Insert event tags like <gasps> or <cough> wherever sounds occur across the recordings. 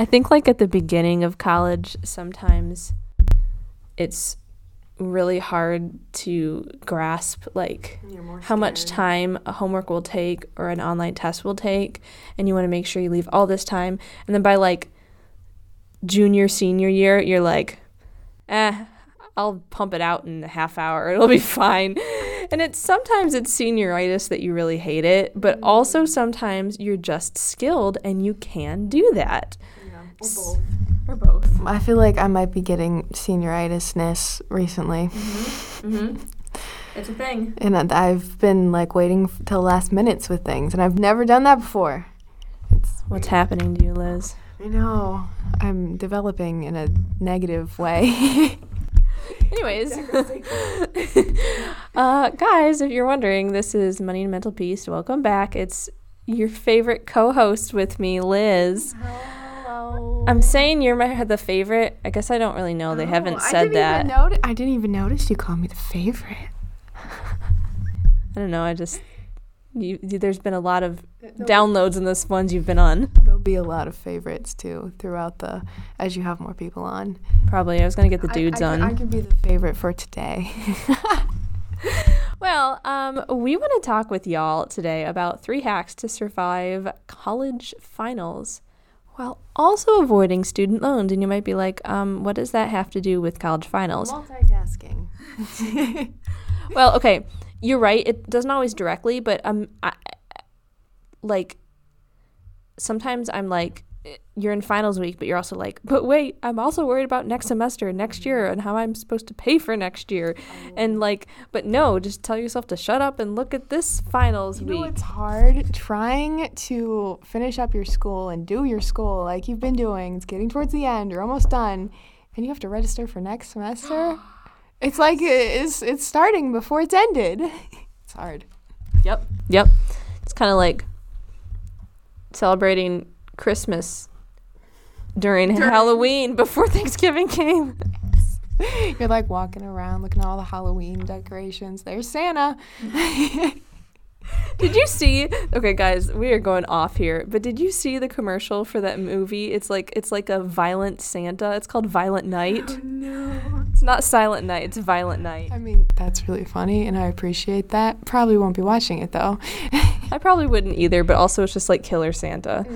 I think like at the beginning of college, sometimes it's really hard to grasp like how much time a homework will take or an online test will take and you want to make sure you leave all this time and then by like junior senior year you're like eh I'll pump it out in a half hour <laughs> it'll be fine. And it's sometimes it's senioritis that you really hate it but also sometimes you're just skilled and you can do that Yeah, or both. I feel like I might be getting senioritisness recently. mm-hmm. it's a thing And I- I've been like waiting f- till last minutes with things, and I've never done that before. It's what's happening to you liz I know I'm developing in a negative way. <laughs> Anyways, <laughs> uh, guys, if you're wondering, this is Money and Mental Peace. Welcome back. It's your favorite co-host with me, Liz. Hello. I'm saying you're my the favorite. I guess I don't really know. They haven't Oh, I said didn't that. Even noti- I didn't even notice you called me the favorite. <laughs> I don't know. I just you, there's been a lot of downloads in this ones you've been on. There'll be a lot of favorites too throughout the as you have more people on. Probably I was gonna get the dudes I, on. Can, I can be the favorite for today. <laughs> Well, um, we want to talk with y'all today about three hacks to survive college finals while also avoiding student loans. And you might be like, um, what does that have to do with college finals? Multitasking. <laughs> Well, okay, you're right. It doesn't always directly, but um, I, like sometimes I'm like, you're in finals week, but you're also like, but wait, I'm also worried about next semester, next mm-hmm. year, and how I'm supposed to pay for next year, oh. and like, but no, just tell yourself to shut up and look at this finals You know week. it's hard trying to finish up your school and do your school like you've been doing. It's getting towards the end. You're almost done, and you have to register for next semester. <gasps> It's like it's it's starting before it's ended. <laughs> It's hard. Yep. Yep. It's kind of like celebrating Christmas during, Halloween before <laughs> Thanksgiving came. <laughs> You're like walking around looking at all the Halloween decorations. There's Santa. <laughs> Did you see? Okay, guys, we are going off here. But did you see the commercial for that movie? It's like it's like a violent Santa. It's called Violent oh, Night. no. It's not Silent Night. It's Violent Night. I mean, that's really funny, and I appreciate that. Probably won't be watching it though. I probably wouldn't either. But also, it's just like Killer Santa.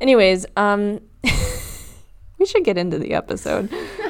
Anyways, um, <laughs> we should get into the episode. <laughs>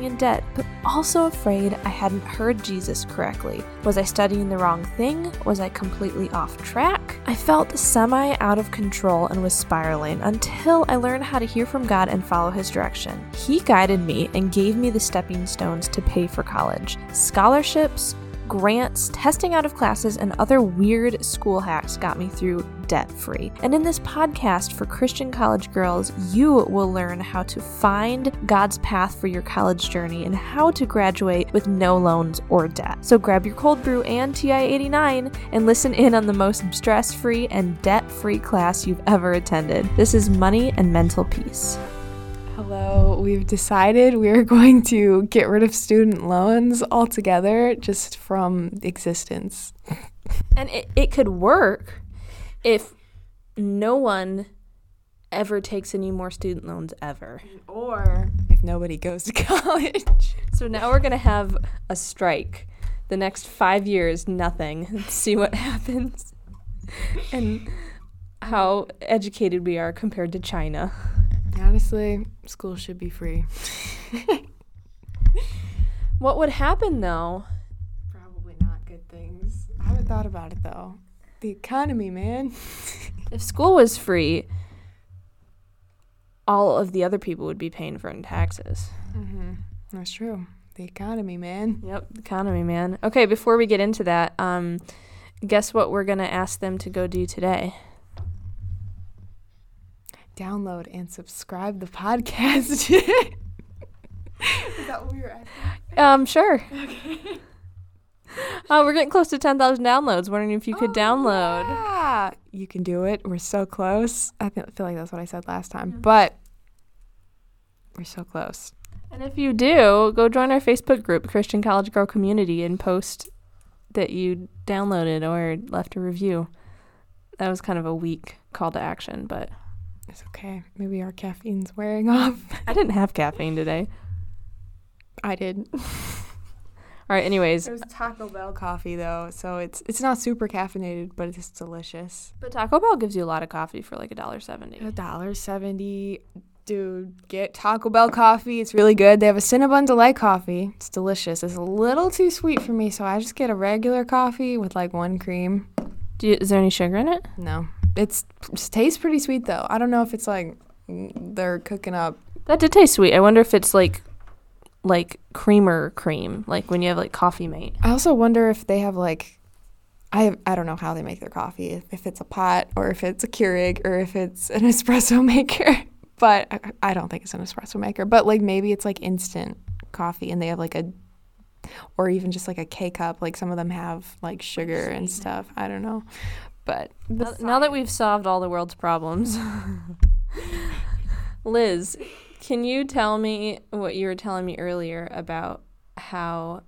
in debt, but also afraid I hadn't heard Jesus correctly. Was I studying the wrong thing? Was I completely off track? I felt semi out of control and was spiraling until I learned how to hear from God and follow His direction. He guided me and gave me the stepping stones to pay for college scholarships, grants, testing out of classes, and other weird school hacks got me through debt free. And in this podcast for Christian college girls, you will learn how to find God's path for your college journey and how to graduate with no loans or debt. So grab your cold brew and TI 89 and listen in on the most stress free and debt free class you've ever attended. This is Money and Mental Peace. Hello, we've decided we're <laughs> going to get rid of student loans altogether just from existence. <laughs> And it, it could work if no one ever takes any more student loans ever. Or if nobody goes to <laughs> college. So now we're going to have a strike. The next five years, nothing. See what happens. And how educated we are compared to China. Honestly, school should be free. <laughs> What would happen though? Probably not good things. I haven't thought about it though. The economy, man. <laughs> If school was free, all of the other people would be paying for it in taxes. Mm-hmm. That's true. The economy, man. Yep, economy, man. Okay, before we get into that, um, guess what we're gonna ask them to go do today? Download and subscribe the podcast. <laughs> Is that what we were asking? Um, sure. Okay. Uh, we're getting close to 10,000 downloads. Wondering if you could Oh, download. Yeah, you can do it. We're so close. I feel feel like that's what I said last time, but we're so close. And if you do, go join our Facebook group, Christian College Girl Community, and post that you downloaded or left a review. That was kind of a weak call to action, but It's okay. Maybe our caffeine's wearing off. <laughs> I didn't have caffeine today. I did. <laughs> All right, anyways, it was Taco Bell coffee though, so it's it's not super caffeinated, but it's delicious. but Taco Bell gives you a lot of coffee for like a dollar seventy. A dollar seventy, dude. Get Taco Bell coffee. It's really good. They have a Cinnabon Delight coffee. It's delicious. It's a little too sweet for me, so I just get a regular coffee with like one cream. Do you, is there any sugar in it? No, it's it tastes pretty sweet though. I don't know if it's like they're cooking up. That did taste sweet. I wonder if it's like like creamer cream, like when you have like coffee mate. I also wonder if they have like. I, I don't know how they make their coffee, if, if it's a pot or if it's a Keurig or if it's an <laughs> espresso maker. <laughs> But I, I don't think it's an espresso maker. But like maybe it's like instant coffee and they have like a, or even just like a K cup. Like some of them have like sugar and stuff. I don't know. But Now, now that we've solved all the world's problems, <laughs> Liz, can you tell me what you were telling me earlier about how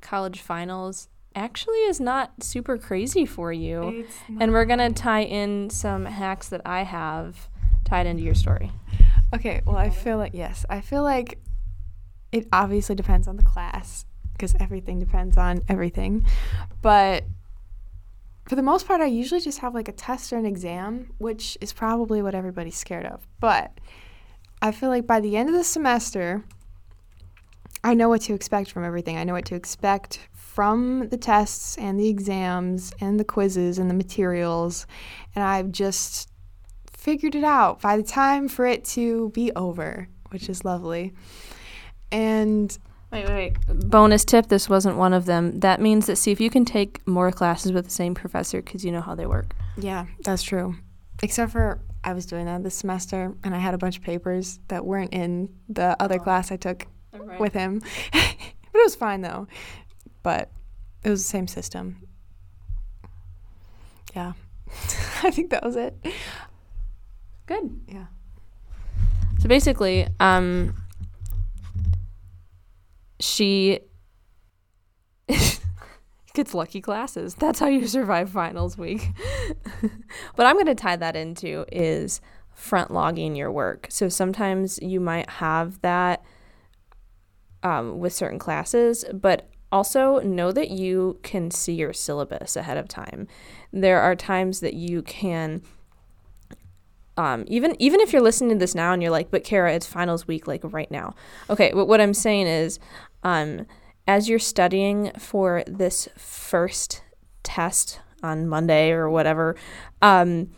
college finals actually is not super crazy for you? And we're going to tie in some hacks that I have tied into your story. Okay, well, I feel like, yes, I feel like it obviously depends on the class because everything depends on everything. But for the most part, I usually just have like a test or an exam, which is probably what everybody's scared of. But I feel like by the end of the semester, I know what to expect from everything. I know what to expect from the tests and the exams and the quizzes and the materials. And I've just figured it out by the time for it to be over, which is lovely. And Wait, wait, wait. Bonus tip this wasn't one of them. That means that see if you can take more classes with the same professor because you know how they work. yeah, that's true. Except for I was doing that this semester and I had a bunch of papers that weren't in the other class I took with him. <laughs> but it was fine though. But it was the same system. Yeah. <laughs> I think that was it. Good. Yeah. So basically, um, she <laughs> gets lucky classes. That's how you survive finals week. <laughs> what I'm going to tie that into is front logging your work. So sometimes you might have that um, with certain classes, but also know that you can see your syllabus ahead of time. There are times that you can um, even even if you're listening to this now and you're like, but Kara, it's finals week, like right now. Okay, but what I'm saying is, um, as you're studying for this first test on Monday or whatever, um,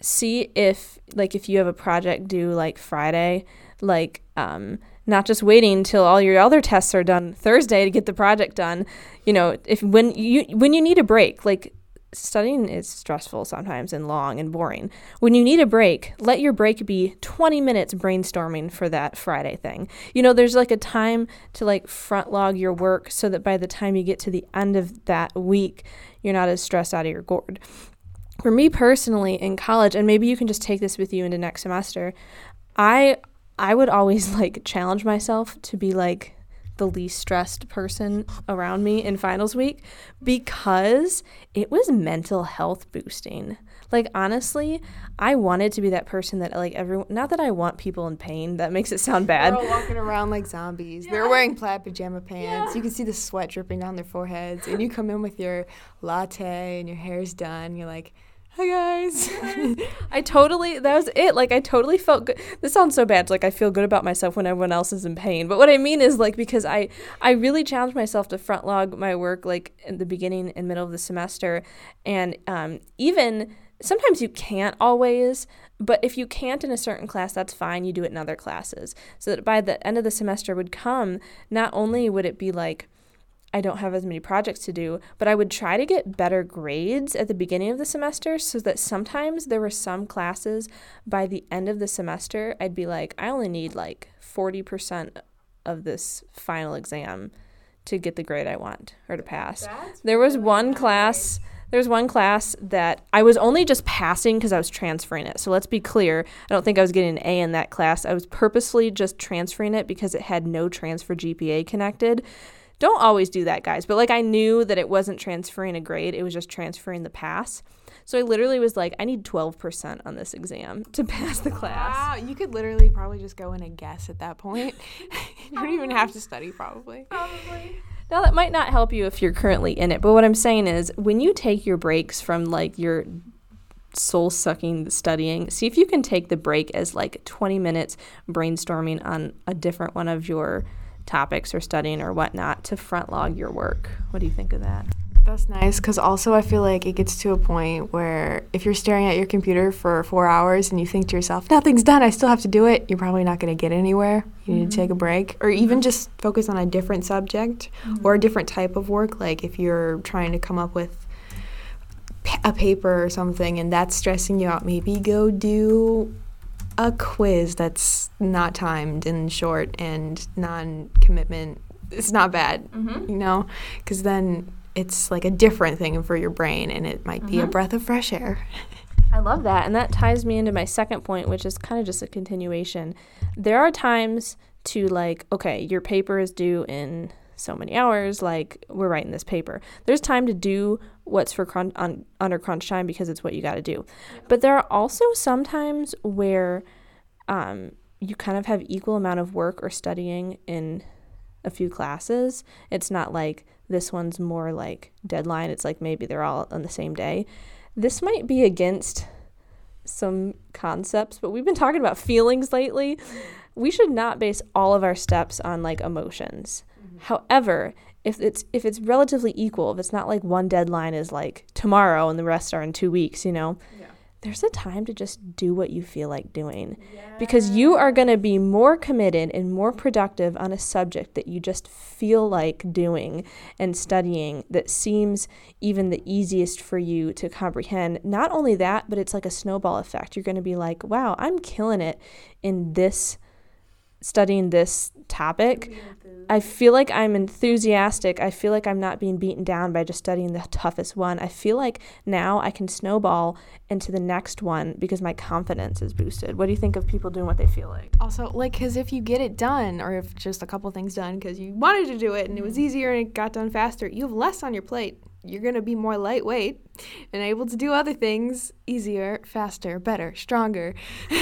see if like if you have a project due like Friday, like um, not just waiting until all your other tests are done Thursday to get the project done. You know, if when you when you need a break, like studying is stressful sometimes and long and boring. When you need a break, let your break be 20 minutes brainstorming for that Friday thing. You know, there's like a time to like front log your work so that by the time you get to the end of that week, you're not as stressed out of your gourd. For me personally in college, and maybe you can just take this with you into next semester, I I would always <laughs> like challenge myself to be like the least stressed person around me in finals week because it was mental health boosting. Like honestly, I wanted to be that person that like everyone not that I want people in pain, that makes it sound bad. They're all walking around like zombies. They're wearing plaid pajama pants. You can see the sweat dripping down their foreheads. And you come in with your latte and your hair's done. You're like, hi guys. <laughs> I totally that was it. Like I totally felt good. This sounds so bad. Like I feel good about myself when everyone else is in pain. But what I mean is like because I I really challenged myself to front log my work like in the beginning and middle of the semester, and um, even sometimes you can't always. But if you can't in a certain class, that's fine. You do it in other classes, so that by the end of the semester would come, not only would it be like I don't have as many projects to do, but I would try to get better grades at the beginning of the semester so that sometimes there were some classes by the end of the semester, I'd be like, I only need like 40% of this final exam to get the grade I want or to pass. That's there was really one nice. class there was one class that I was only just passing because I was transferring it. So let's be clear. I don't think I was getting an A in that class. I was purposely just transferring it because it had no transfer GPA connected. Don't always do that, guys. But like I knew that it wasn't transferring a grade, it was just transferring the pass. So I literally was like, I need 12% on this exam to pass the class. Wow, you could literally probably just go in and guess at that point. <laughs> you don't even have to study, probably. Probably. Now that might not help you if you're currently in it, but what I'm saying is when you take your breaks from like your soul sucking studying, see if you can take the break as like 20 minutes brainstorming on a different one of your topics or studying or whatnot to front log your work. What do you think of that? That's nice because also I feel like it gets to a point where if you're staring at your computer for four hours and you think to yourself, nothing's done, I still have to do it, you're probably not going to get anywhere. You need to take a mm-hmm. break or even just focus on a different subject or a mm-hmm. different type of work. Like if you're trying to come up with a paper or something and that's stressing you out, maybe go do a quiz that's not timed and short and non commitment. It's not bad, mm-hmm. you know, because then it's like a different thing for your brain and it might be a mm-hmm. breath of fresh air. I love that. And that ties me into my second point, which is kind of just a continuation. There are times to, like, okay, your paper is due in so many hours, like, we're writing this paper. There's time to do what's for crunch, on, under crunch time because it's what you got to do. But there are also sometimes where um, you kind of have equal amount of work or studying in a few classes. It's not like this one's more like deadline. It's like maybe they're all on the same day. This might be against some concepts, but we've been talking about feelings lately. We should not base all of our steps on like emotions. However, if it's if it's relatively equal, if it's not like one deadline is like tomorrow and the rest are in 2 weeks, you know. There's a time to just do what you feel like doing because you are going to be more committed and more productive on a subject that you just feel like doing and studying that seems even the easiest for you to comprehend. Not only that, but it's like a snowball effect. You're going to be like, wow, I'm killing it in this studying this topic. I feel like I'm enthusiastic. I feel like I'm not being beaten down by just studying the toughest one. I feel like now I can snowball into the next one because my confidence is boosted. What do you think of people doing what they feel like? Also, like, because if you get it done, or if just a couple things done because you wanted to do it and it was mm-hmm. easier and it got done faster, you have less on your plate. You're going to be more lightweight and able to do other things easier, faster, better, stronger. <laughs>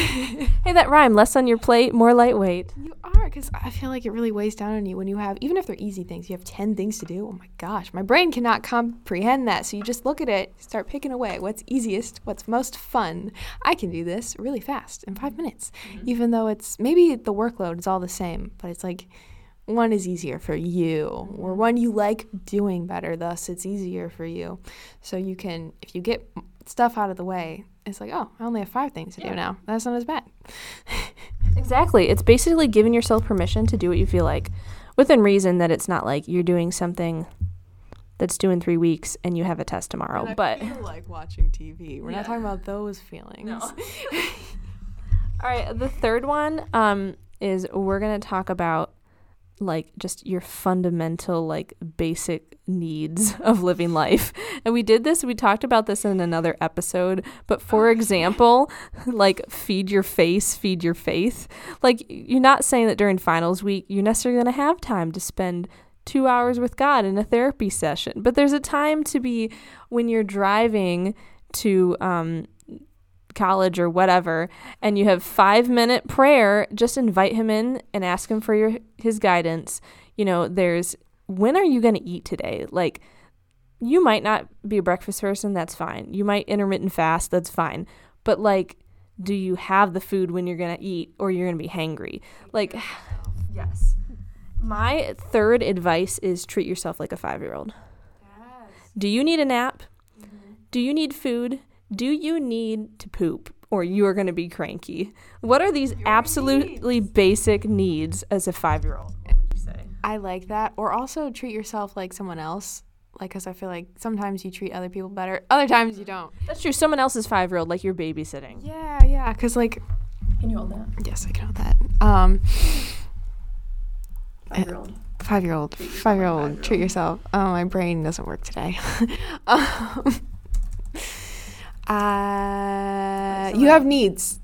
Hey, that rhyme. Less on your plate, more lightweight. You are, because I feel like it really weighs down on you when you have, even if they're easy things, you have 10 things to do. Oh my gosh, my brain cannot comprehend that. So you just look at it, start picking away what's easiest, what's most fun. I can do this really fast in five mm-hmm. minutes, mm-hmm. even though it's maybe the workload is all the same, but it's like one is easier for you, or mm-hmm. one you like doing better, thus it's easier for you. So you can, if you get stuff out of the way, it's like, oh, I only have five things to do now. That's not as bad. <laughs> Exactly. It's basically giving yourself permission to do what you feel like within reason that it's not like you're doing something that's due in three weeks and you have a test tomorrow. But feel like watching TV. We're Yeah. not talking about those feelings. No. <laughs> All right, the third one um, is we're going to talk about like just your fundamental like basic needs of living life. And we did this, we talked about this in another episode, but for example, <laughs> like feed your face, feed your faith. Like you're not saying that during finals week you're necessarily going to have time to spend 2 hours with God in a therapy session, but there's a time to be when you're driving to um college or whatever and you have 5 minute prayer just invite him in and ask him for your his guidance. You know there's when are you going to eat today? Like you might not be a breakfast person that's fine you might intermittent fast that's fine but like do you have the food when you're going to eat or you're going to be hangry like yes my third advice is treat yourself like a 5-year-old Yes. do you need a nap mm-hmm. do you need food do you need to poop or you are going to be cranky? What are these absolutely basic needs as a five year old? What would you say? I like that. Or also treat yourself like someone else. Like, because I feel like sometimes you treat other people better, other times you don't. That's true. Someone else's five year old, like you're babysitting. Yeah, yeah. Because, like, Can you hold that? yes, I can hold that. Um, Five year old. five year old, five year old, treat yourself. Oh, my brain doesn't work today. <laughs> um, <laughs> uh, you have needs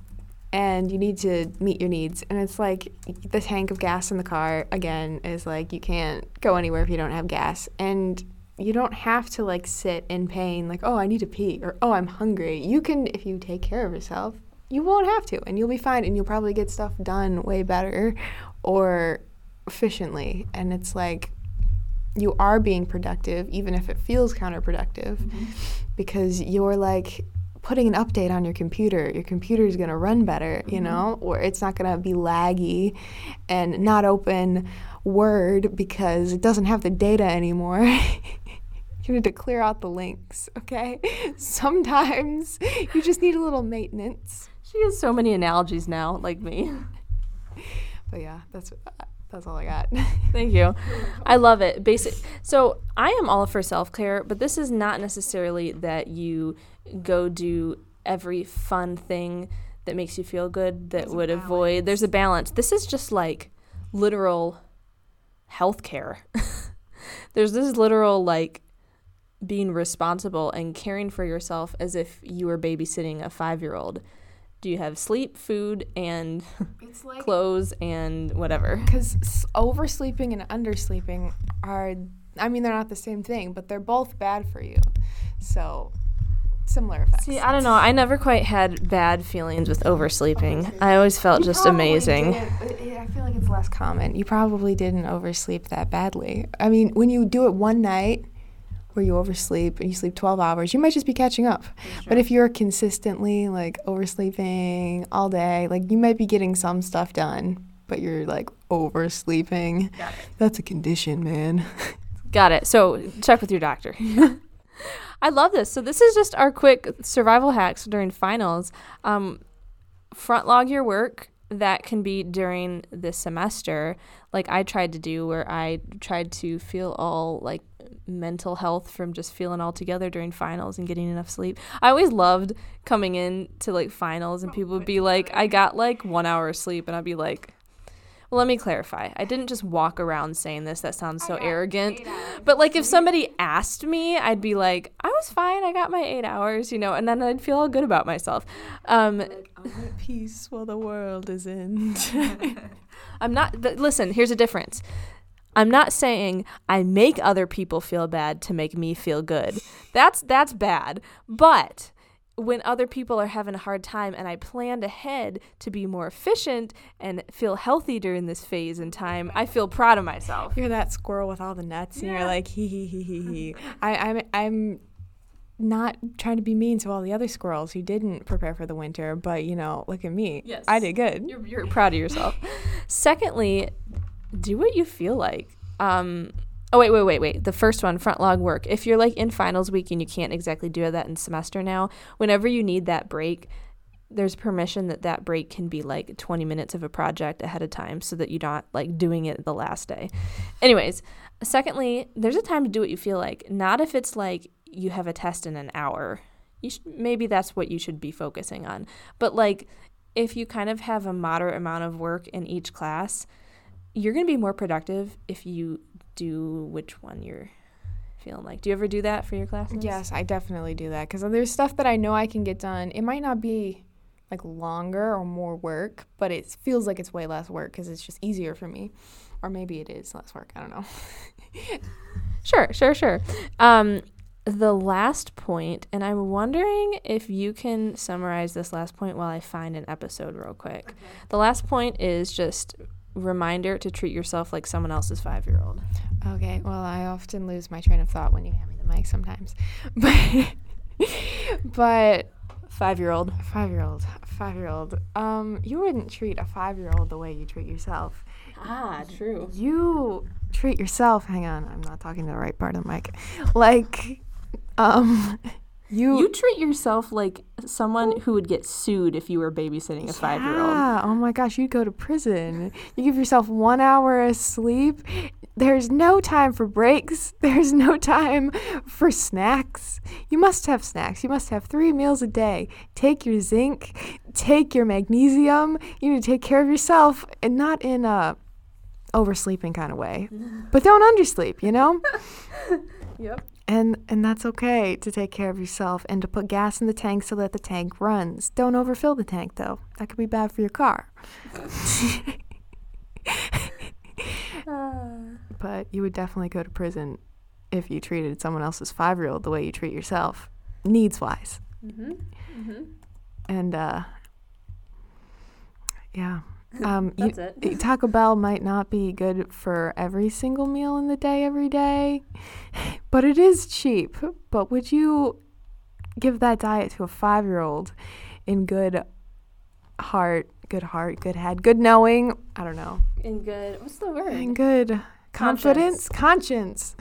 and you need to meet your needs. And it's like the tank of gas in the car, again, is like you can't go anywhere if you don't have gas. And you don't have to like sit in pain, like, oh, I need to pee or oh, I'm hungry. You can, if you take care of yourself, you won't have to and you'll be fine and you'll probably get stuff done way better or efficiently. And it's like, you are being productive, even if it feels counterproductive, mm-hmm. because you're like putting an update on your computer. Your computer is going to run better, you mm-hmm. know, or it's not going to be laggy and not open Word because it doesn't have the data anymore. <laughs> you need to clear out the links, okay? <laughs> Sometimes you just need a little maintenance. She has so many analogies now, like me. <laughs> But yeah, that's that's all I got. <laughs> Thank you. I love it. Basic. So I am all for self care, but this is not necessarily that you go do every fun thing that makes you feel good that There's would avoid. There's a balance. This is just like literal health care. There's this literal like being responsible and caring for yourself as if you were babysitting a five year old. Do you have sleep, food, and <laughs> like clothes and whatever? because oversleeping and undersleeping are i mean they're not the same thing but they're both bad for you so similar effects See, I don't know. I never quite had bad feelings with oversleeping. I always felt You just amazing. I feel like it's less common. You probably didn't oversleep that badly. I mean, when you do it one night where you oversleep and you sleep 12 hours, you might just be catching up. But if you're consistently like oversleeping all day, like you might be getting some stuff done, but you're like oversleeping. That's a condition, man. <laughs> Got it. So check with your doctor. <laughs> I love this. So this is just our quick survival hacks during finals. Um, front log your work. That can be during the semester, like I tried to do, where I tried to feel all like mental health from just feeling all together during finals and getting enough sleep. I always loved coming in to like finals and people would be like, I got like one hour of sleep, and I'd be like, well, let me clarify. I didn't just walk around saying this. That sounds so arrogant. But like if somebody asked me, I'd be like, I was fine. I got my eight hours, you know, and then I'd feel all good about myself. Um, I'm at peace while the world is in. <laughs> I'm not. But listen, here's a difference. I'm not saying I make other people feel bad to make me feel good. That's that's bad. But when other people are having a hard time and I planned ahead to be more efficient and feel healthy during this phase in time, I feel proud of myself. You're that squirrel with all the nuts, and Yeah. you're like hee hee hee hee hee. I, I'm I'm not trying to be mean to all the other squirrels who didn't prepare for the winter, but you know, look at me. Yes. I did good. You're, you're proud of yourself. <laughs> Secondly, do what you feel like. Um, oh wait, wait, wait, wait. The first one, front log work. If you're like in finals week and you can't exactly do that in semester now, whenever you need that break, there's permission that that break can be like 20 minutes of a project ahead of time so that you're not like doing it the last day. Anyways, secondly, there's a time to do what you feel like. Not if it's like you have a test in an hour. You should, maybe that's what you should be focusing on. But like if you kind of have a moderate amount of work in each class, you're going to be more productive if you do which one you're feeling like. Do you ever do that for your classes? Yes, I definitely do that because there's stuff that I know I can get done. It might not be like longer or more work, but it feels like it's way less work because it's just easier for me. Or maybe it is less work. I don't know. <laughs> Sure, sure, sure. Um, the last point, and I'm wondering if you can summarize this last point while I find an episode real quick. The last point is just reminder to treat yourself like someone else's five year old. Okay, well, I often lose my train of thought when you hand me the mic sometimes. <laughs> But but Five year old. five year old, five year old. Um, you wouldn't treat a five year old the way you treat yourself. Ah, true. You treat yourself. Hang on, I'm not talking to the right part of the mic. Like, um, you. You treat yourself like someone who would get sued if you were babysitting a five year old. Yeah. Oh my gosh, you'd go to prison. You give yourself one hour of sleep. There's no time for breaks. <laughs> There's no time for snacks. You must have snacks. You must have three meals a day. Take your zinc, take your magnesium. You need to take care of yourself and not in a oversleeping kind of way. <laughs> But don't undersleep, you know? <laughs> Yep. And and that's okay to take care of yourself and to put gas in the tank so that the tank runs. Don't overfill the tank though. That could be bad for your car. <laughs> <laughs> but you would definitely go to prison if you treated someone else's 5-year-old the way you treat yourself, needs wise. Mm-hmm. Mm-hmm. And uh yeah. Um, <laughs> you- it. Taco Bell might not be good for every single meal in the day every day, <laughs> but it is cheap. But would you give that diet to a five year old in good heart, good heart, good head, good knowing? I don't know. In good. What's the word? And good confidence, conscience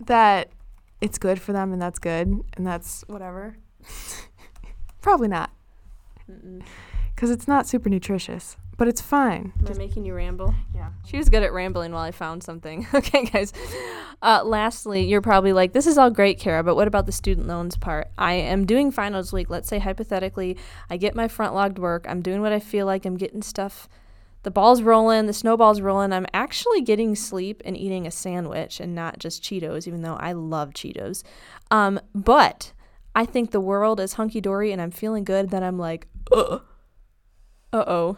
that it's good for them and that's good and that's whatever. <laughs> Probably not because it's not super nutritious, but it's fine. Am I making you ramble? Yeah. She was good at rambling while I found something. <laughs> okay, guys. Uh, lastly, you're probably like, this is all great, Kara, but what about the student loans part? I am doing finals week. Let's say, hypothetically, I get my front logged work. I'm doing what I feel like. I'm getting stuff. The ball's rolling, the snowball's rolling. I'm actually getting sleep and eating a sandwich and not just Cheetos, even though I love Cheetos. Um, but I think the world is hunky dory and I'm feeling good. Then I'm like, uh oh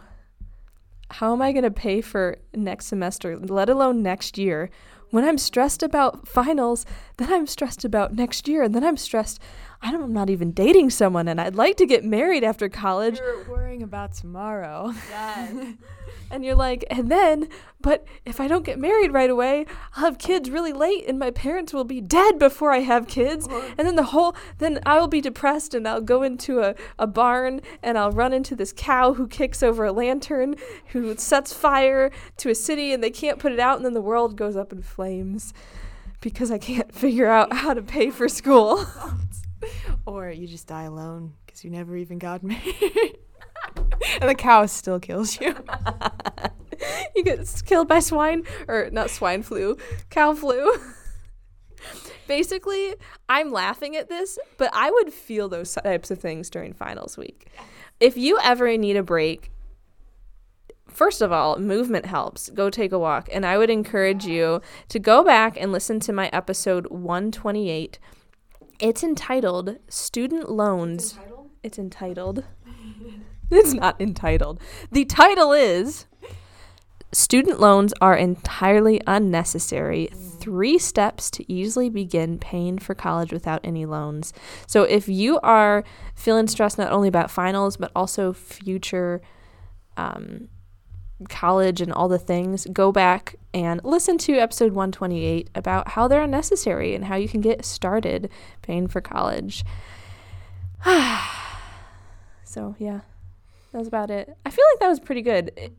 how am I going to pay for next semester, let alone next year? When I'm stressed about finals, then I'm stressed about next year, and then I'm stressed. I don't, I'm not even dating someone, and I'd like to get married after college. You're worrying about tomorrow. <laughs> And you're like, and then, but if I don't get married right away, I'll have kids really late, and my parents will be dead before I have kids. And then the whole, then I will be depressed, and I'll go into a, a barn, and I'll run into this cow who kicks over a lantern, who sets fire to a city, and they can't put it out, and then the world goes up in flames because I can't figure out how to pay for school. <laughs> Oh, <laughs> or you just die alone because you never even got <laughs> married. <laughs> and the cow still kills you. you get killed by swine or not swine flu, cow flu. Basically, I'm laughing at this, but I would feel those types of things during finals week. If you ever need a break, first of all, movement helps. Go take a walk. And I would encourage you to go back and listen to my episode 128. It's entitled Student Loans. It's entitled. <laughs> it's not entitled. The title is Student loans are entirely unnecessary. Three steps to easily begin paying for college without any loans. So, if you are feeling stressed not only about finals, but also future um, college and all the things, go back and listen to episode 128 about how they're unnecessary and how you can get started paying for college. <sighs> so, yeah, that was about it. I feel like that was pretty good.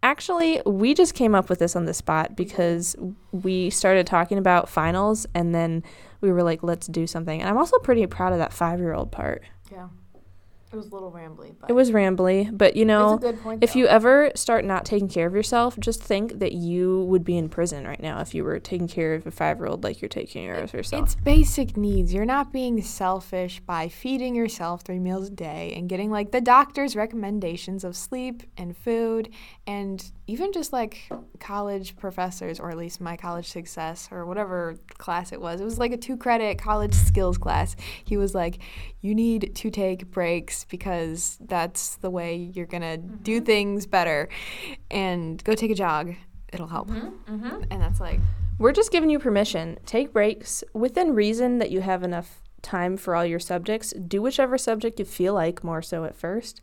Actually, we just came up with this on the spot because we started talking about finals and then we were like, let's do something. And I'm also pretty proud of that five year old part. Yeah. It was a little rambly, but It was rambly, but you know, it's a good point. if you ever start not taking care of yourself, just think that you would be in prison right now if you were taking care of a five year old like you're taking care of yourself. It's basic needs. You're not being selfish by feeding yourself three meals a day and getting like the doctor's recommendations of sleep and food and even just like college professors or at least my college success or whatever class it was. It was like a two credit college skills class. He was like, you need to take breaks because that's the way you're going to do mm-hmm. things better and go take a jog. It'll help. Mm-hmm, mm-hmm. And that's like We're just giving you permission. Take breaks within reason that you have enough time for all your subjects. Do whichever subject you feel like more so at first.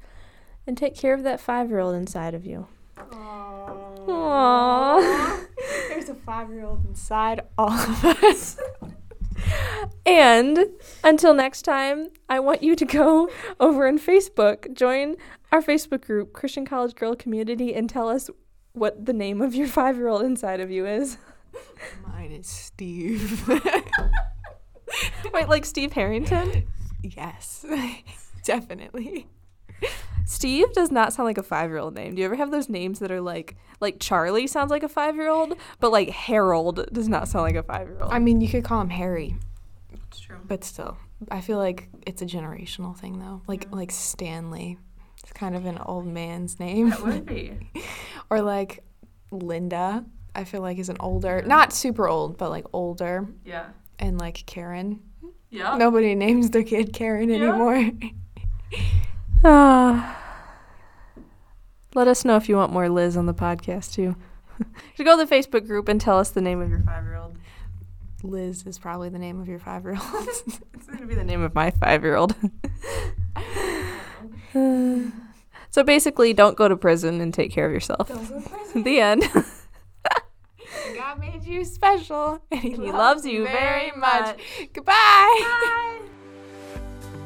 And take care of that five year old inside of you. Aww. <laughs> There's a five year old inside all of us. <laughs> And until next time, I want you to go over on Facebook, join our Facebook group, Christian College Girl Community, and tell us what the name of your five year old inside of you is. Mine is Steve. <laughs> Wait, like Steve Harrington? yes, definitely. Steve does not sound like a five year old name. Do you ever have those names that are like like Charlie sounds like a five year old, but like Harold does not sound like a five year old? I mean, you could call him Harry, It's true. but still, I feel like it's a generational thing though. Like like Stanley, it's kind of an old man's name, That would be. <laughs> or like Linda. I feel like is an older, not super old, but like older, Yeah. and like Karen. Yeah. Nobody names their kid Karen Yeah. anymore. <laughs> Ah. let us know if you want more Liz on the podcast too. <laughs> you go to the Facebook group and tell us the name of your five year old. Liz is probably the name of your five year old. <laughs> It's gonna be the name of my five year old. <sighs> so basically, don't go to prison and take care of yourself. <laughs> the end. God made you special, and he, He loves you very much. Goodbye.